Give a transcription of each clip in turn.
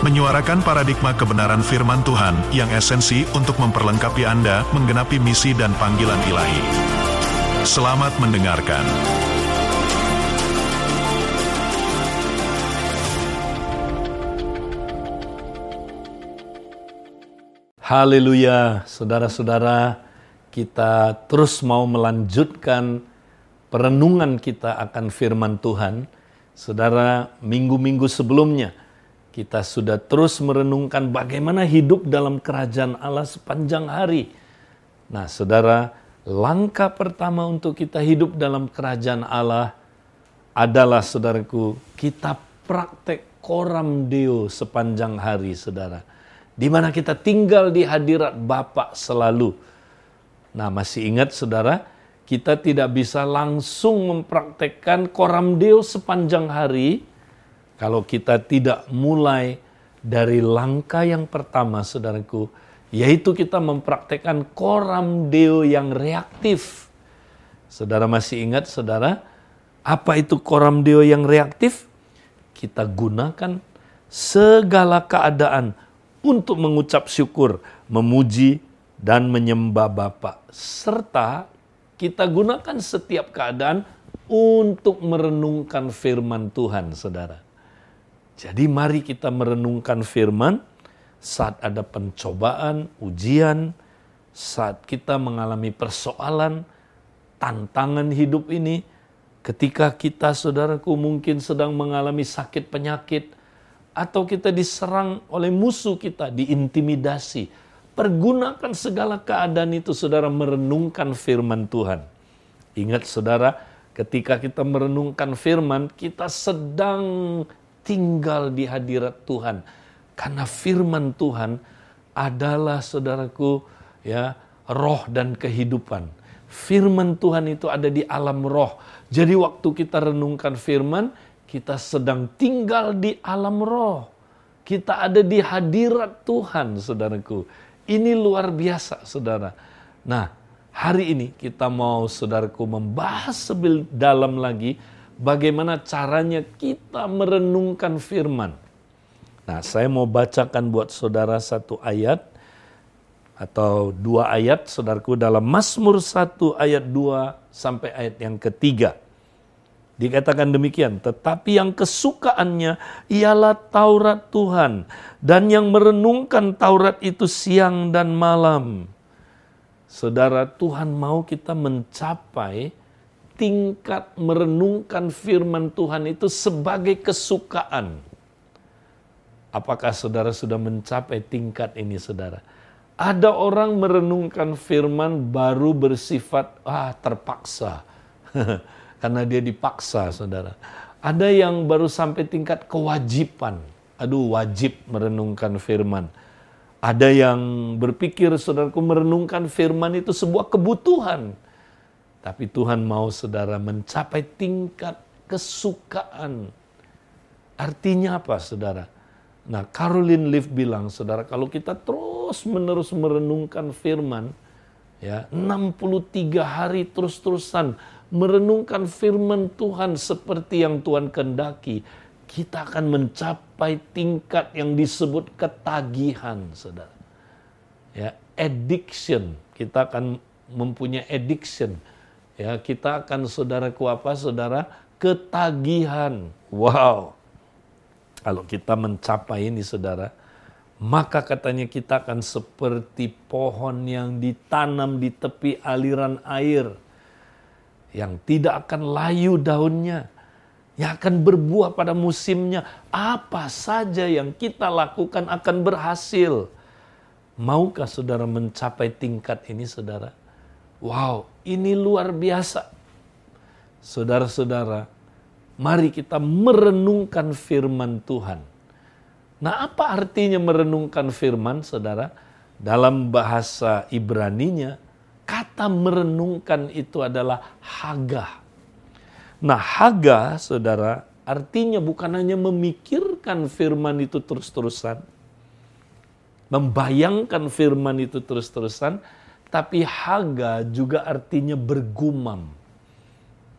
menyuarakan paradigma kebenaran firman Tuhan yang esensi untuk memperlengkapi Anda menggenapi misi dan panggilan ilahi. Selamat mendengarkan. Haleluya, saudara-saudara, kita terus mau melanjutkan perenungan kita akan firman Tuhan. Saudara, minggu-minggu sebelumnya kita sudah terus merenungkan bagaimana hidup dalam kerajaan Allah sepanjang hari. Nah, saudara, langkah pertama untuk kita hidup dalam kerajaan Allah adalah, saudaraku, kita praktek koram deo sepanjang hari, saudara. Di mana kita tinggal di hadirat Bapa selalu. Nah, masih ingat, saudara, kita tidak bisa langsung mempraktekkan koram deo sepanjang hari, kalau kita tidak mulai dari langkah yang pertama, saudaraku, yaitu kita mempraktekkan koram deo yang reaktif. Saudara masih ingat, saudara, apa itu koram deo yang reaktif? Kita gunakan segala keadaan untuk mengucap syukur, memuji, dan menyembah Bapa. Serta kita gunakan setiap keadaan untuk merenungkan firman Tuhan, saudara. Jadi mari kita merenungkan firman saat ada pencobaan, ujian, saat kita mengalami persoalan, tantangan hidup ini, ketika kita saudaraku mungkin sedang mengalami sakit penyakit, atau kita diserang oleh musuh kita, diintimidasi. Pergunakan segala keadaan itu saudara merenungkan firman Tuhan. Ingat saudara, ketika kita merenungkan firman, kita sedang tinggal di hadirat Tuhan. Karena firman Tuhan adalah saudaraku ya roh dan kehidupan. Firman Tuhan itu ada di alam roh. Jadi waktu kita renungkan firman, kita sedang tinggal di alam roh. Kita ada di hadirat Tuhan, saudaraku. Ini luar biasa, saudara. Nah, hari ini kita mau, saudaraku, membahas lebih dalam lagi bagaimana caranya kita merenungkan firman. Nah, saya mau bacakan buat saudara satu ayat atau dua ayat, saudaraku, dalam Mazmur 1 ayat 2 sampai ayat yang ketiga. Dikatakan demikian, tetapi yang kesukaannya ialah Taurat Tuhan, dan yang merenungkan Taurat itu siang dan malam. Saudara, Tuhan mau kita mencapai tingkat merenungkan firman Tuhan itu sebagai kesukaan. Apakah saudara sudah mencapai tingkat ini saudara? Ada orang merenungkan firman baru bersifat ah terpaksa. Karena dia dipaksa saudara. Ada yang baru sampai tingkat kewajiban. Aduh wajib merenungkan firman. Ada yang berpikir saudaraku merenungkan firman itu sebuah kebutuhan tapi Tuhan mau saudara mencapai tingkat kesukaan. Artinya apa saudara? Nah Caroline Leaf bilang saudara kalau kita terus menerus merenungkan firman. ya 63 hari terus-terusan merenungkan firman Tuhan seperti yang Tuhan kendaki. Kita akan mencapai tingkat yang disebut ketagihan saudara. Ya, addiction. Kita akan mempunyai addiction Ya, kita akan saudaraku apa saudara? Ketagihan. Wow. Kalau kita mencapai ini saudara, maka katanya kita akan seperti pohon yang ditanam di tepi aliran air. Yang tidak akan layu daunnya. Yang akan berbuah pada musimnya. Apa saja yang kita lakukan akan berhasil. Maukah saudara mencapai tingkat ini saudara? Wow, ini luar biasa. Saudara-saudara, mari kita merenungkan firman Tuhan. Nah, apa artinya merenungkan firman, saudara? Dalam bahasa Ibraninya, kata merenungkan itu adalah haga. Nah, haga, saudara, artinya bukan hanya memikirkan firman itu terus-terusan, membayangkan firman itu terus-terusan, tapi haga juga artinya bergumam.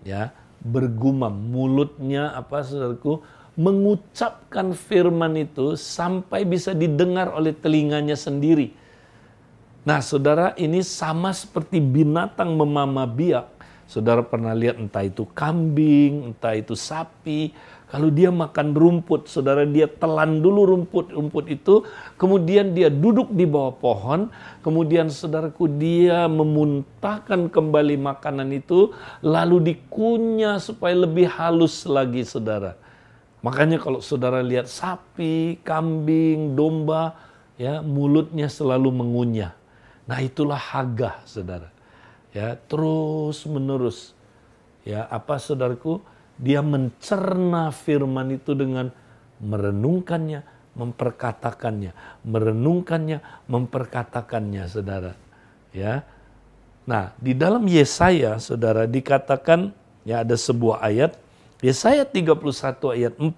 Ya, bergumam mulutnya apa saudaraku mengucapkan firman itu sampai bisa didengar oleh telinganya sendiri. Nah, saudara, ini sama seperti binatang memama biak. Saudara pernah lihat entah itu kambing, entah itu sapi, kalau dia makan rumput, saudara dia telan dulu rumput-rumput itu, kemudian dia duduk di bawah pohon, kemudian saudaraku dia memuntahkan kembali makanan itu, lalu dikunyah supaya lebih halus lagi saudara. Makanya kalau saudara lihat sapi, kambing, domba, ya mulutnya selalu mengunyah. Nah itulah haga saudara. Ya terus menerus. Ya apa saudaraku? Dia mencerna firman itu dengan merenungkannya, memperkatakannya, merenungkannya, memperkatakannya, saudara. Ya. Nah, di dalam Yesaya, saudara, dikatakan ya ada sebuah ayat, Yesaya 31 ayat 4,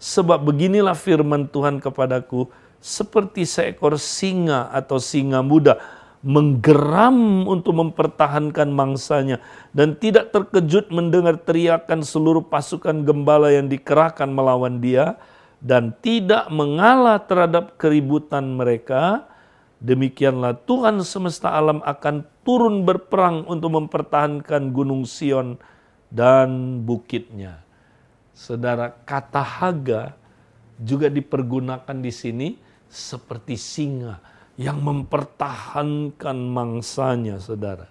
sebab beginilah firman Tuhan kepadaku, seperti seekor singa atau singa muda menggeram untuk mempertahankan mangsanya dan tidak terkejut mendengar teriakan seluruh pasukan gembala yang dikerahkan melawan dia dan tidak mengalah terhadap keributan mereka. Demikianlah Tuhan semesta alam akan turun berperang untuk mempertahankan gunung Sion dan bukitnya. Saudara kata haga juga dipergunakan di sini seperti singa yang mempertahankan mangsanya, saudara.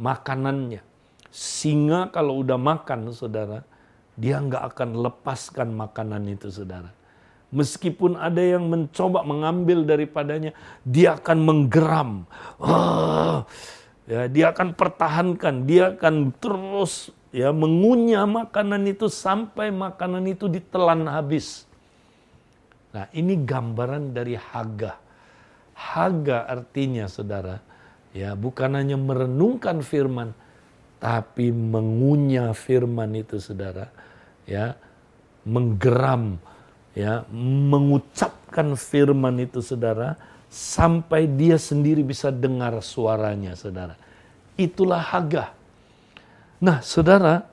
Makanannya. Singa kalau udah makan, saudara, dia nggak akan lepaskan makanan itu, saudara. Meskipun ada yang mencoba mengambil daripadanya, dia akan menggeram. Oh, ya, dia akan pertahankan, dia akan terus ya mengunyah makanan itu sampai makanan itu ditelan habis. Nah, ini gambaran dari Haga Haga artinya saudara, ya bukan hanya merenungkan firman, tapi mengunyah firman itu saudara, ya menggeram, ya mengucapkan firman itu saudara, sampai dia sendiri bisa dengar suaranya saudara. Itulah Haga. Nah saudara,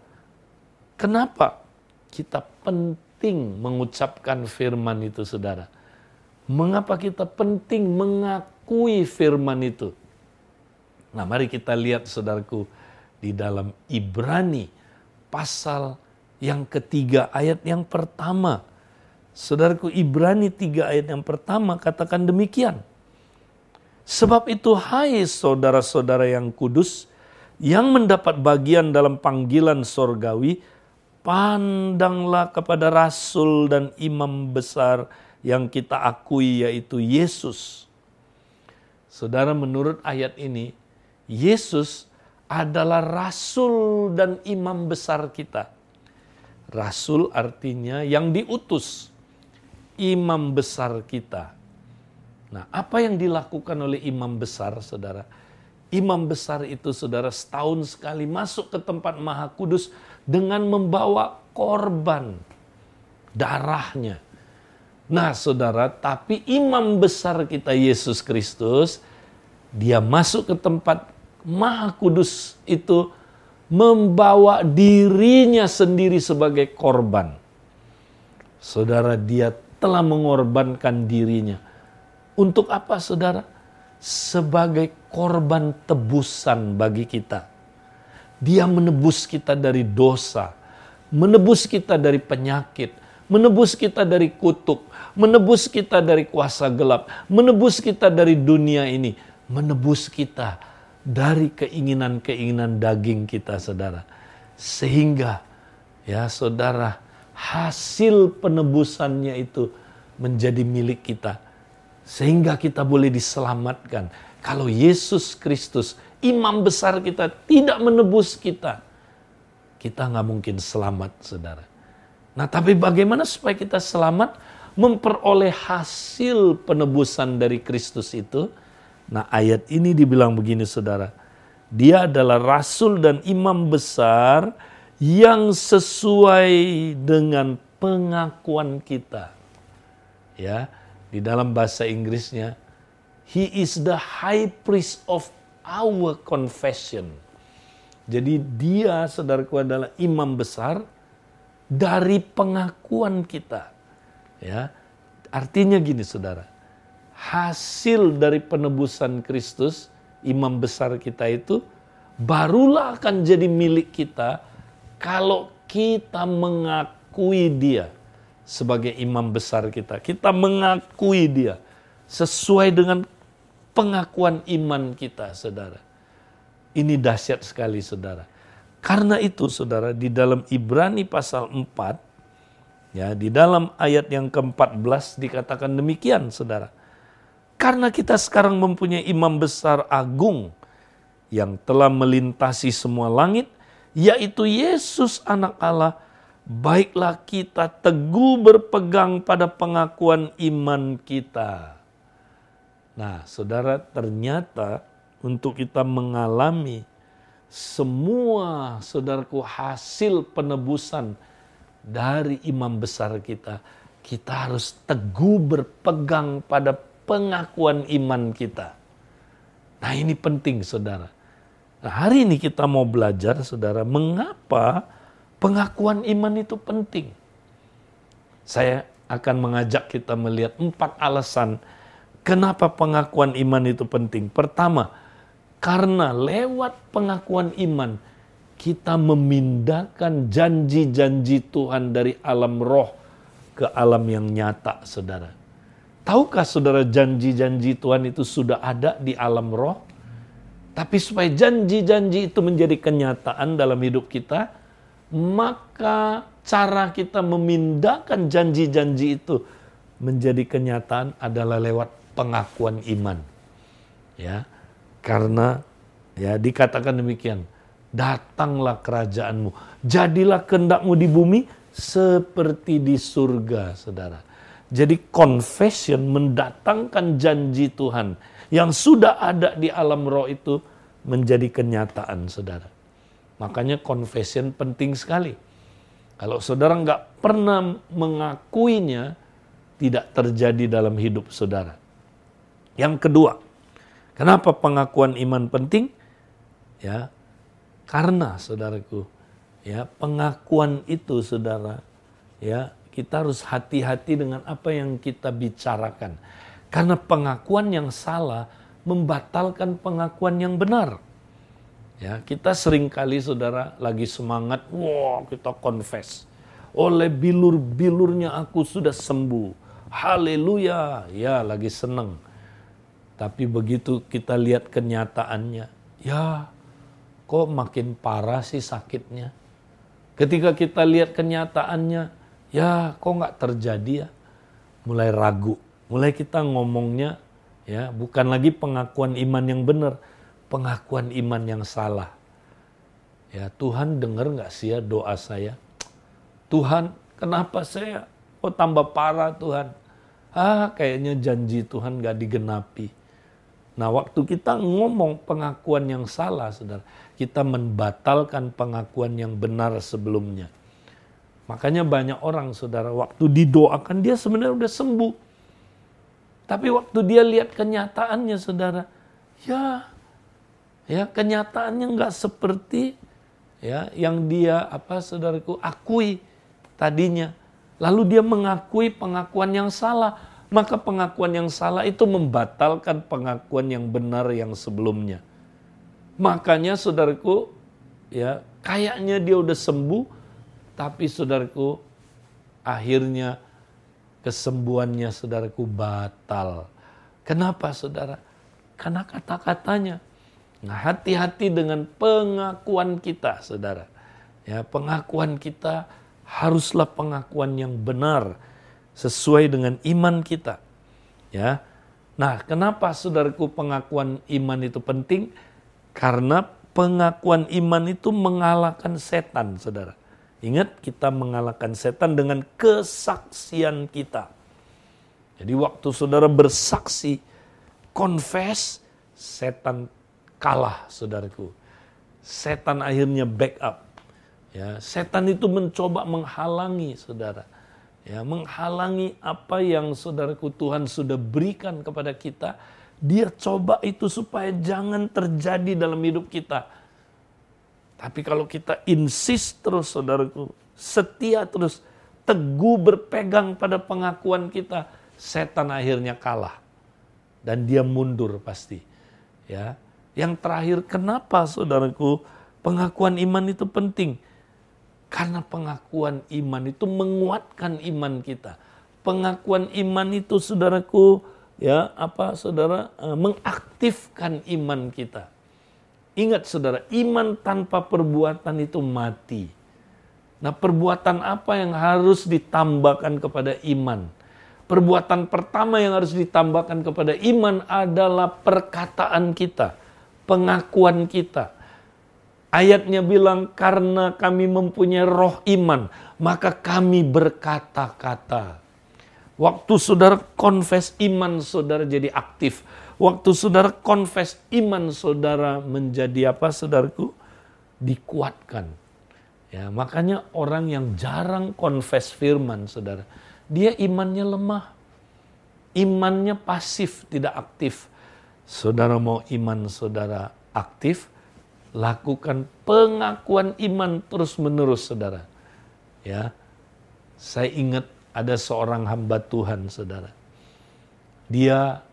kenapa kita penting mengucapkan firman itu saudara? Mengapa kita penting mengakui firman itu? Nah, mari kita lihat saudaraku di dalam Ibrani pasal yang ketiga ayat yang pertama. Saudaraku Ibrani tiga ayat yang pertama katakan demikian. Sebab itu hai saudara-saudara yang kudus yang mendapat bagian dalam panggilan sorgawi, pandanglah kepada rasul dan imam besar yang kita akui yaitu Yesus. Saudara menurut ayat ini, Yesus adalah rasul dan imam besar kita. Rasul artinya yang diutus, imam besar kita. Nah, apa yang dilakukan oleh imam besar, saudara? Imam besar itu, saudara, setahun sekali masuk ke tempat Maha Kudus dengan membawa korban darahnya Nah, saudara, tapi imam besar kita Yesus Kristus, dia masuk ke tempat Maha Kudus itu membawa dirinya sendiri sebagai korban. Saudara, dia telah mengorbankan dirinya. Untuk apa, saudara? Sebagai korban tebusan bagi kita. Dia menebus kita dari dosa, menebus kita dari penyakit, menebus kita dari kutuk, menebus kita dari kuasa gelap, menebus kita dari dunia ini, menebus kita dari keinginan-keinginan daging kita, saudara. Sehingga, ya saudara, hasil penebusannya itu menjadi milik kita. Sehingga kita boleh diselamatkan. Kalau Yesus Kristus, imam besar kita, tidak menebus kita, kita nggak mungkin selamat, saudara. Nah, tapi bagaimana supaya kita selamat memperoleh hasil penebusan dari Kristus itu? Nah, ayat ini dibilang begini, saudara. Dia adalah rasul dan imam besar yang sesuai dengan pengakuan kita. Ya, di dalam bahasa Inggrisnya he is the high priest of our confession. Jadi dia saudaraku adalah imam besar dari pengakuan kita. Ya. Artinya gini Saudara. Hasil dari penebusan Kristus, imam besar kita itu barulah akan jadi milik kita kalau kita mengakui dia sebagai imam besar kita. Kita mengakui dia sesuai dengan pengakuan iman kita, Saudara. Ini dahsyat sekali, Saudara. Karena itu, Saudara, di dalam Ibrani pasal 4, ya, di dalam ayat yang ke-14 dikatakan demikian, Saudara. Karena kita sekarang mempunyai imam besar agung yang telah melintasi semua langit, yaitu Yesus anak Allah, baiklah kita teguh berpegang pada pengakuan iman kita. Nah, saudara, ternyata untuk kita mengalami semua saudaraku hasil penebusan dari imam besar kita, kita harus teguh berpegang pada pengakuan iman kita. Nah ini penting saudara. Nah, hari ini kita mau belajar saudara mengapa pengakuan iman itu penting. Saya akan mengajak kita melihat empat alasan kenapa pengakuan iman itu penting. Pertama, karena lewat pengakuan iman, kita memindahkan janji-janji Tuhan dari alam roh ke alam yang nyata, saudara. Tahukah saudara janji-janji Tuhan itu sudah ada di alam roh? Tapi supaya janji-janji itu menjadi kenyataan dalam hidup kita, maka cara kita memindahkan janji-janji itu menjadi kenyataan adalah lewat pengakuan iman. Ya. Karena ya dikatakan demikian, datanglah kerajaanmu, jadilah kehendakmu di bumi seperti di surga, saudara. Jadi confession mendatangkan janji Tuhan yang sudah ada di alam roh itu menjadi kenyataan, saudara. Makanya confession penting sekali. Kalau saudara nggak pernah mengakuinya, tidak terjadi dalam hidup saudara. Yang kedua, Kenapa pengakuan iman penting? Ya, karena saudaraku, ya pengakuan itu saudara, ya kita harus hati-hati dengan apa yang kita bicarakan. Karena pengakuan yang salah membatalkan pengakuan yang benar. Ya, kita sering kali saudara lagi semangat, wah kita confess. Oleh bilur-bilurnya aku sudah sembuh. Haleluya. Ya, lagi seneng. Tapi begitu kita lihat kenyataannya, ya kok makin parah sih sakitnya. Ketika kita lihat kenyataannya, ya kok nggak terjadi ya. Mulai ragu, mulai kita ngomongnya ya bukan lagi pengakuan iman yang benar, pengakuan iman yang salah. Ya Tuhan dengar nggak sih ya doa saya? Tuhan kenapa saya oh tambah parah Tuhan? Ah kayaknya janji Tuhan nggak digenapi. Nah, waktu kita ngomong pengakuan yang salah, saudara, kita membatalkan pengakuan yang benar sebelumnya. Makanya banyak orang, saudara, waktu didoakan dia sebenarnya udah sembuh. Tapi waktu dia lihat kenyataannya, saudara, ya, ya kenyataannya nggak seperti ya yang dia apa, saudaraku, akui tadinya. Lalu dia mengakui pengakuan yang salah maka pengakuan yang salah itu membatalkan pengakuan yang benar yang sebelumnya. Makanya saudaraku, ya kayaknya dia udah sembuh, tapi saudaraku akhirnya kesembuhannya saudaraku batal. Kenapa saudara? Karena kata-katanya. Nah hati-hati dengan pengakuan kita saudara. Ya pengakuan kita haruslah pengakuan yang benar sesuai dengan iman kita. Ya. Nah, kenapa saudaraku pengakuan iman itu penting? Karena pengakuan iman itu mengalahkan setan, Saudara. Ingat kita mengalahkan setan dengan kesaksian kita. Jadi waktu saudara bersaksi, confess, setan kalah, saudaraku. setan akhirnya backup. Ya, setan itu mencoba menghalangi saudara. Ya, menghalangi apa yang saudaraku Tuhan sudah berikan kepada kita. Dia coba itu supaya jangan terjadi dalam hidup kita. Tapi kalau kita insist terus saudaraku, setia terus, teguh berpegang pada pengakuan kita, setan akhirnya kalah. Dan dia mundur pasti. Ya. Yang terakhir, kenapa saudaraku pengakuan iman itu penting? Karena pengakuan iman itu menguatkan iman kita. Pengakuan iman itu saudaraku ya apa saudara eh, mengaktifkan iman kita. Ingat saudara, iman tanpa perbuatan itu mati. Nah, perbuatan apa yang harus ditambahkan kepada iman? Perbuatan pertama yang harus ditambahkan kepada iman adalah perkataan kita, pengakuan kita. Ayatnya bilang karena kami mempunyai roh iman, maka kami berkata-kata. Waktu saudara confess iman saudara jadi aktif. Waktu saudara confess iman saudara menjadi apa saudaraku? Dikuatkan. Ya, makanya orang yang jarang confess firman saudara, dia imannya lemah. Imannya pasif, tidak aktif. Saudara mau iman saudara aktif, lakukan pengakuan iman terus-menerus saudara. Ya. Saya ingat ada seorang hamba Tuhan saudara. Dia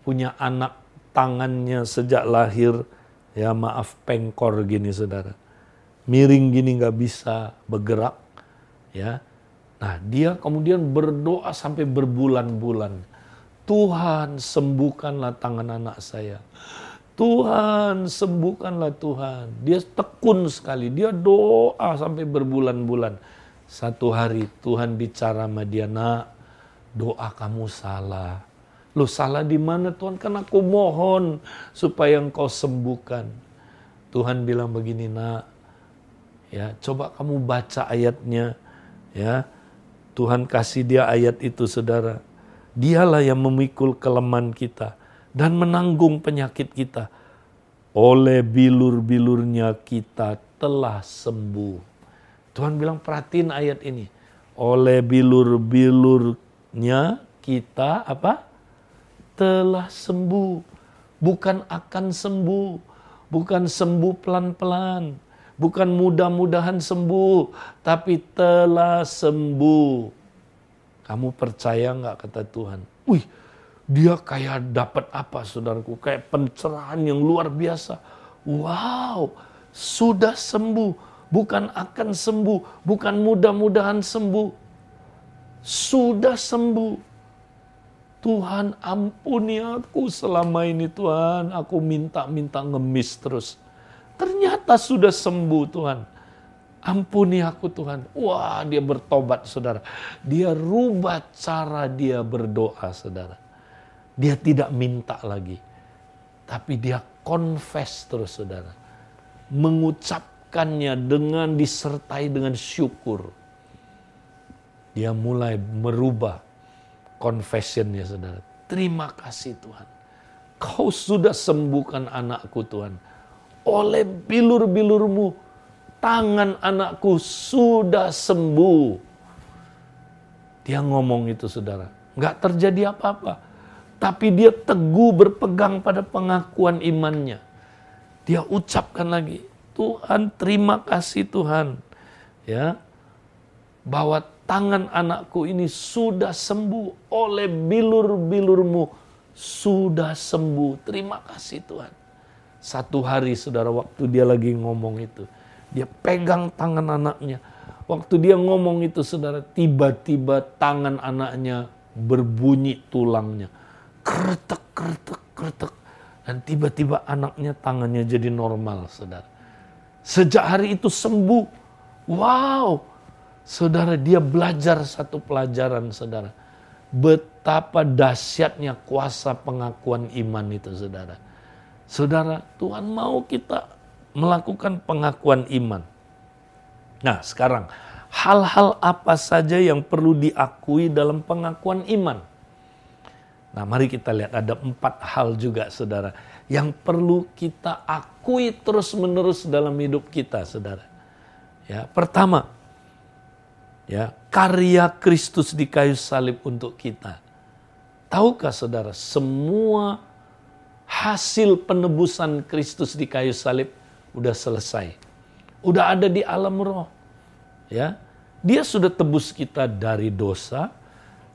punya anak tangannya sejak lahir ya maaf pengkor gini saudara. Miring gini nggak bisa bergerak ya. Nah dia kemudian berdoa sampai berbulan-bulan. Tuhan sembuhkanlah tangan anak saya. Tuhan sembuhkanlah Tuhan. Dia tekun sekali, dia doa sampai berbulan-bulan. Satu hari Tuhan bicara sama dia, nak doa kamu salah. Lu salah di mana Tuhan? Kan aku mohon supaya engkau sembuhkan. Tuhan bilang begini nak, ya coba kamu baca ayatnya, ya Tuhan kasih dia ayat itu saudara. Dialah yang memikul kelemahan kita dan menanggung penyakit kita. Oleh bilur-bilurnya kita telah sembuh. Tuhan bilang perhatiin ayat ini. Oleh bilur-bilurnya kita apa? Telah sembuh. Bukan akan sembuh. Bukan sembuh pelan-pelan. Bukan mudah-mudahan sembuh. Tapi telah sembuh. Kamu percaya nggak kata Tuhan? Wih, dia kayak dapat apa saudaraku? Kayak pencerahan yang luar biasa. Wow, sudah sembuh. Bukan akan sembuh, bukan mudah-mudahan sembuh. Sudah sembuh. Tuhan ampuni aku selama ini Tuhan. Aku minta-minta ngemis terus. Ternyata sudah sembuh Tuhan. Ampuni aku Tuhan. Wah dia bertobat saudara. Dia rubah cara dia berdoa saudara dia tidak minta lagi. Tapi dia confess terus saudara. Mengucapkannya dengan disertai dengan syukur. Dia mulai merubah confessionnya saudara. Terima kasih Tuhan. Kau sudah sembuhkan anakku Tuhan. Oleh bilur-bilurmu, tangan anakku sudah sembuh. Dia ngomong itu saudara. Nggak terjadi apa-apa tapi dia teguh berpegang pada pengakuan imannya. Dia ucapkan lagi, Tuhan terima kasih Tuhan. Ya, bahwa tangan anakku ini sudah sembuh oleh bilur-bilurmu sudah sembuh. Terima kasih Tuhan. Satu hari saudara waktu dia lagi ngomong itu. Dia pegang tangan anaknya. Waktu dia ngomong itu saudara tiba-tiba tangan anaknya berbunyi tulangnya kretek, kretek, kretek. Dan tiba-tiba anaknya tangannya jadi normal, saudara. Sejak hari itu sembuh. Wow, saudara dia belajar satu pelajaran, saudara. Betapa dahsyatnya kuasa pengakuan iman itu, saudara. Saudara, Tuhan mau kita melakukan pengakuan iman. Nah, sekarang hal-hal apa saja yang perlu diakui dalam pengakuan iman? Nah, mari kita lihat ada empat hal juga, saudara, yang perlu kita akui terus-menerus dalam hidup kita, saudara. Ya, pertama, ya karya Kristus di kayu salib untuk kita. Tahukah saudara, semua hasil penebusan Kristus di kayu salib udah selesai. Udah ada di alam roh. Ya. Dia sudah tebus kita dari dosa,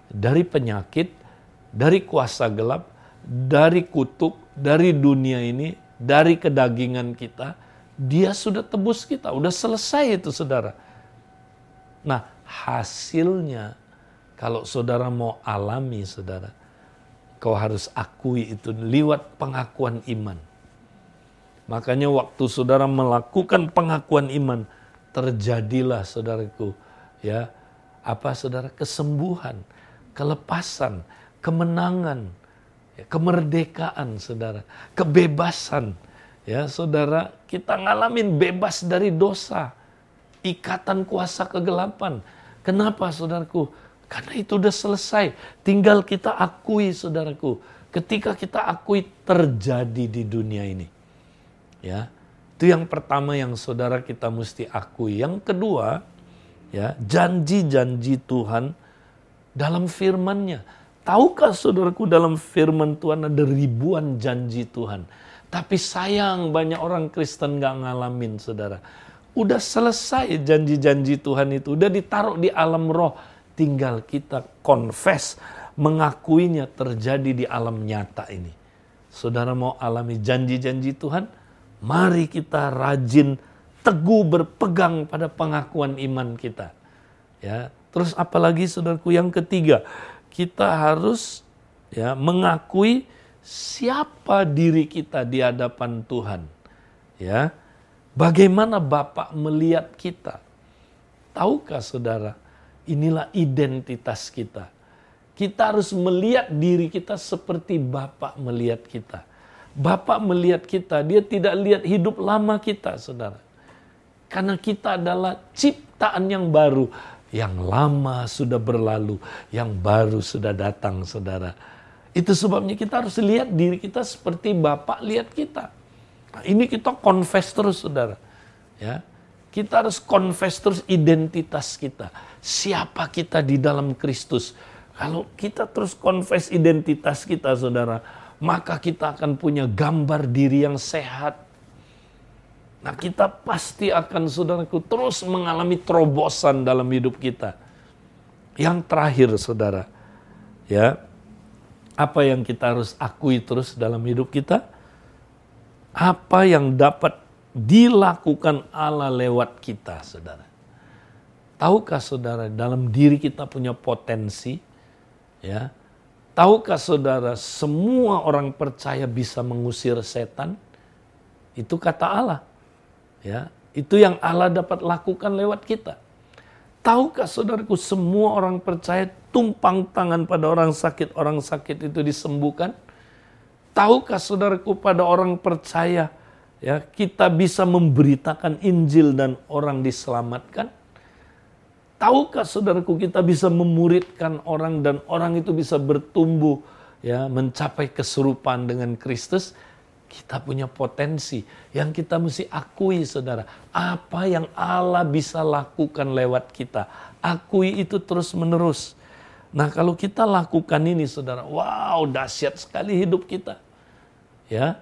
dari penyakit, dari kuasa gelap, dari kutuk, dari dunia ini, dari kedagingan kita. Dia sudah tebus kita, udah selesai itu saudara. Nah, hasilnya kalau saudara mau alami saudara, kau harus akui itu lewat pengakuan iman. Makanya waktu saudara melakukan pengakuan iman, terjadilah saudaraku, ya, apa saudara kesembuhan, kelepasan, kemenangan, ya, kemerdekaan saudara, kebebasan. Ya, saudara, kita ngalamin bebas dari dosa, ikatan kuasa kegelapan. Kenapa saudaraku? Karena itu udah selesai. Tinggal kita akui saudaraku. Ketika kita akui terjadi di dunia ini. Ya. Itu yang pertama yang saudara kita mesti akui. Yang kedua, ya, janji-janji Tuhan dalam firman-Nya. Tahukah saudaraku dalam firman Tuhan ada ribuan janji Tuhan. Tapi sayang banyak orang Kristen gak ngalamin saudara. Udah selesai janji-janji Tuhan itu. Udah ditaruh di alam roh Tinggal kita confess, mengakuinya terjadi di alam nyata ini. Saudara mau alami janji-janji Tuhan? Mari kita rajin, teguh berpegang pada pengakuan iman kita. Ya, terus apalagi saudaraku yang ketiga, kita harus ya mengakui siapa diri kita di hadapan Tuhan. Ya. Bagaimana Bapak melihat kita? Tahukah saudara, Inilah identitas kita. Kita harus melihat diri kita seperti Bapak melihat kita. Bapak melihat kita, dia tidak lihat hidup lama kita, saudara. Karena kita adalah ciptaan yang baru. Yang lama sudah berlalu, yang baru sudah datang, saudara. Itu sebabnya kita harus lihat diri kita seperti Bapak lihat kita. Nah, ini kita confess terus, saudara. Ya, kita harus confess terus identitas kita siapa kita di dalam Kristus. Kalau kita terus confess identitas kita, saudara, maka kita akan punya gambar diri yang sehat. Nah, kita pasti akan, saudaraku, terus mengalami terobosan dalam hidup kita. Yang terakhir, saudara, ya, apa yang kita harus akui terus dalam hidup kita? Apa yang dapat dilakukan Allah lewat kita, saudara. Tahukah saudara dalam diri kita punya potensi? Ya. Tahukah saudara semua orang percaya bisa mengusir setan? Itu kata Allah. Ya, itu yang Allah dapat lakukan lewat kita. Tahukah saudaraku semua orang percaya tumpang tangan pada orang sakit, orang sakit itu disembuhkan? Tahukah saudaraku pada orang percaya ya kita bisa memberitakan Injil dan orang diselamatkan? Tahukah saudaraku kita bisa memuridkan orang dan orang itu bisa bertumbuh ya mencapai keserupaan dengan Kristus? Kita punya potensi yang kita mesti akui saudara. Apa yang Allah bisa lakukan lewat kita. Akui itu terus menerus. Nah kalau kita lakukan ini saudara, wow dahsyat sekali hidup kita. Ya,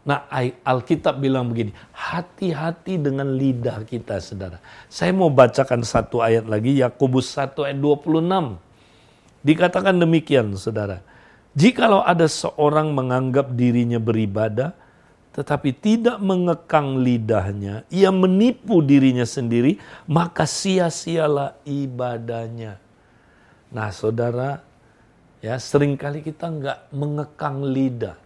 Nah, Alkitab bilang begini, hati-hati dengan lidah kita, saudara. Saya mau bacakan satu ayat lagi, Yakobus 1 ayat 26. Dikatakan demikian, saudara. Jikalau ada seorang menganggap dirinya beribadah, tetapi tidak mengekang lidahnya, ia menipu dirinya sendiri, maka sia-sialah ibadahnya. Nah, saudara, ya sering kali kita nggak mengekang lidah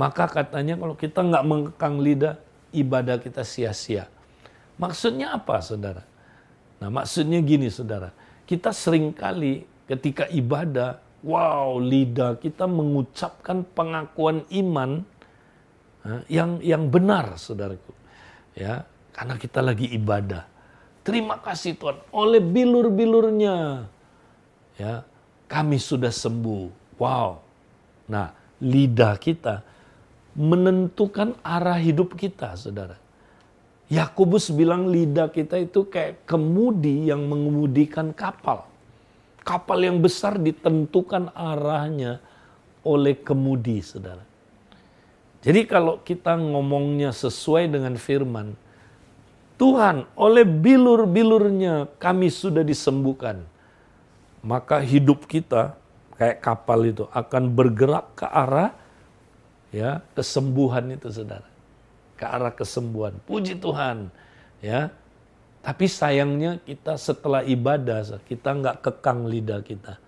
maka katanya kalau kita nggak mengekang lidah, ibadah kita sia-sia. Maksudnya apa saudara? Nah maksudnya gini saudara, kita sering kali ketika ibadah, wow lidah kita mengucapkan pengakuan iman yang yang benar saudaraku. Ya, karena kita lagi ibadah. Terima kasih Tuhan, oleh bilur-bilurnya ya kami sudah sembuh. Wow. Nah, lidah kita menentukan arah hidup kita, saudara. Yakobus bilang lidah kita itu kayak kemudi yang mengemudikan kapal. Kapal yang besar ditentukan arahnya oleh kemudi, saudara. Jadi kalau kita ngomongnya sesuai dengan firman, Tuhan oleh bilur-bilurnya kami sudah disembuhkan. Maka hidup kita kayak kapal itu akan bergerak ke arah ya kesembuhan itu saudara ke arah kesembuhan. Puji Tuhan. Ya. Tapi sayangnya kita setelah ibadah, kita nggak kekang lidah kita.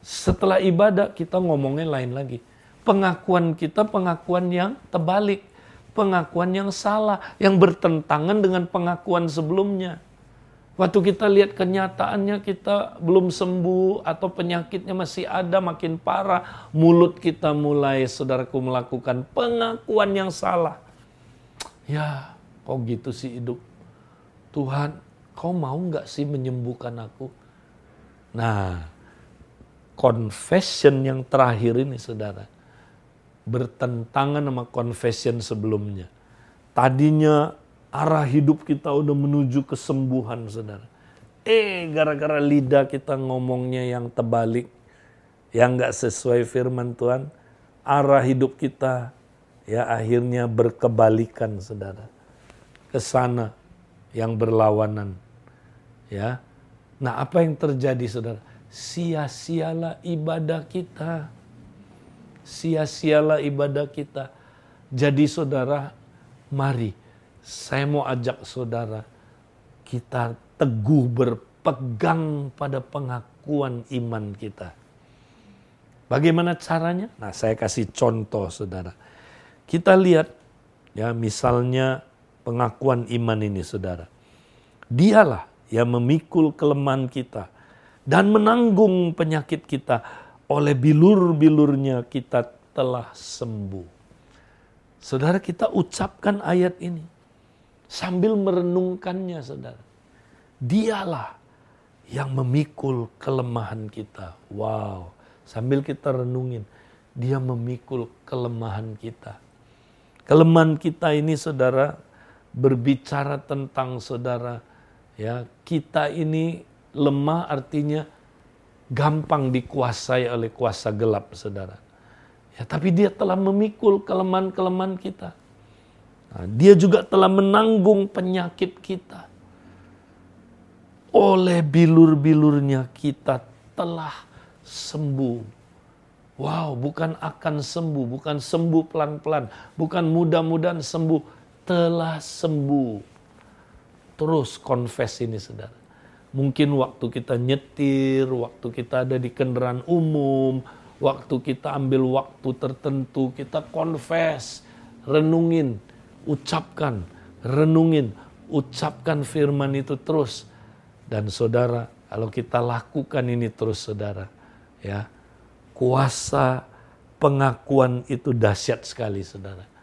Setelah ibadah kita ngomongnya lain lagi. Pengakuan kita pengakuan yang terbalik. Pengakuan yang salah. Yang bertentangan dengan pengakuan sebelumnya. Waktu kita lihat kenyataannya kita belum sembuh atau penyakitnya masih ada makin parah. Mulut kita mulai saudaraku melakukan pengakuan yang salah Ya, kok gitu sih hidup? Tuhan, kau mau nggak sih menyembuhkan aku? Nah, confession yang terakhir ini saudara, bertentangan sama confession sebelumnya. Tadinya arah hidup kita udah menuju kesembuhan saudara. Eh, gara-gara lidah kita ngomongnya yang terbalik, yang nggak sesuai firman Tuhan, arah hidup kita ya akhirnya berkebalikan saudara ke sana yang berlawanan ya. Nah apa yang terjadi saudara? Sia-sialah ibadah kita. Sia-sialah ibadah kita. Jadi saudara mari saya mau ajak saudara kita teguh berpegang pada pengakuan iman kita. Bagaimana caranya? Nah, saya kasih contoh, saudara. Kita lihat ya misalnya pengakuan iman ini saudara. Dialah yang memikul kelemahan kita dan menanggung penyakit kita. Oleh bilur-bilurnya kita telah sembuh. Saudara kita ucapkan ayat ini sambil merenungkannya saudara. Dialah yang memikul kelemahan kita. Wow, sambil kita renungin, dia memikul kelemahan kita. Kelemahan kita ini saudara berbicara tentang saudara ya kita ini lemah artinya gampang dikuasai oleh kuasa gelap saudara. Ya tapi dia telah memikul kelemahan-kelemahan kita. Nah, dia juga telah menanggung penyakit kita. Oleh bilur-bilurnya kita telah sembuh. Wow, bukan akan sembuh, bukan sembuh pelan-pelan, bukan mudah-mudahan sembuh, telah sembuh. Terus confess ini saudara. Mungkin waktu kita nyetir, waktu kita ada di kendaraan umum, waktu kita ambil waktu tertentu, kita confess, renungin, ucapkan, renungin, ucapkan firman itu terus. Dan saudara, kalau kita lakukan ini terus saudara, ya kuasa pengakuan itu dahsyat sekali saudara.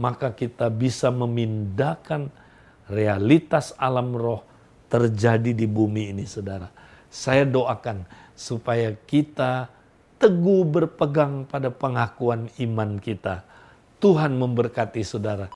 Maka kita bisa memindahkan realitas alam roh terjadi di bumi ini saudara. Saya doakan supaya kita teguh berpegang pada pengakuan iman kita. Tuhan memberkati saudara.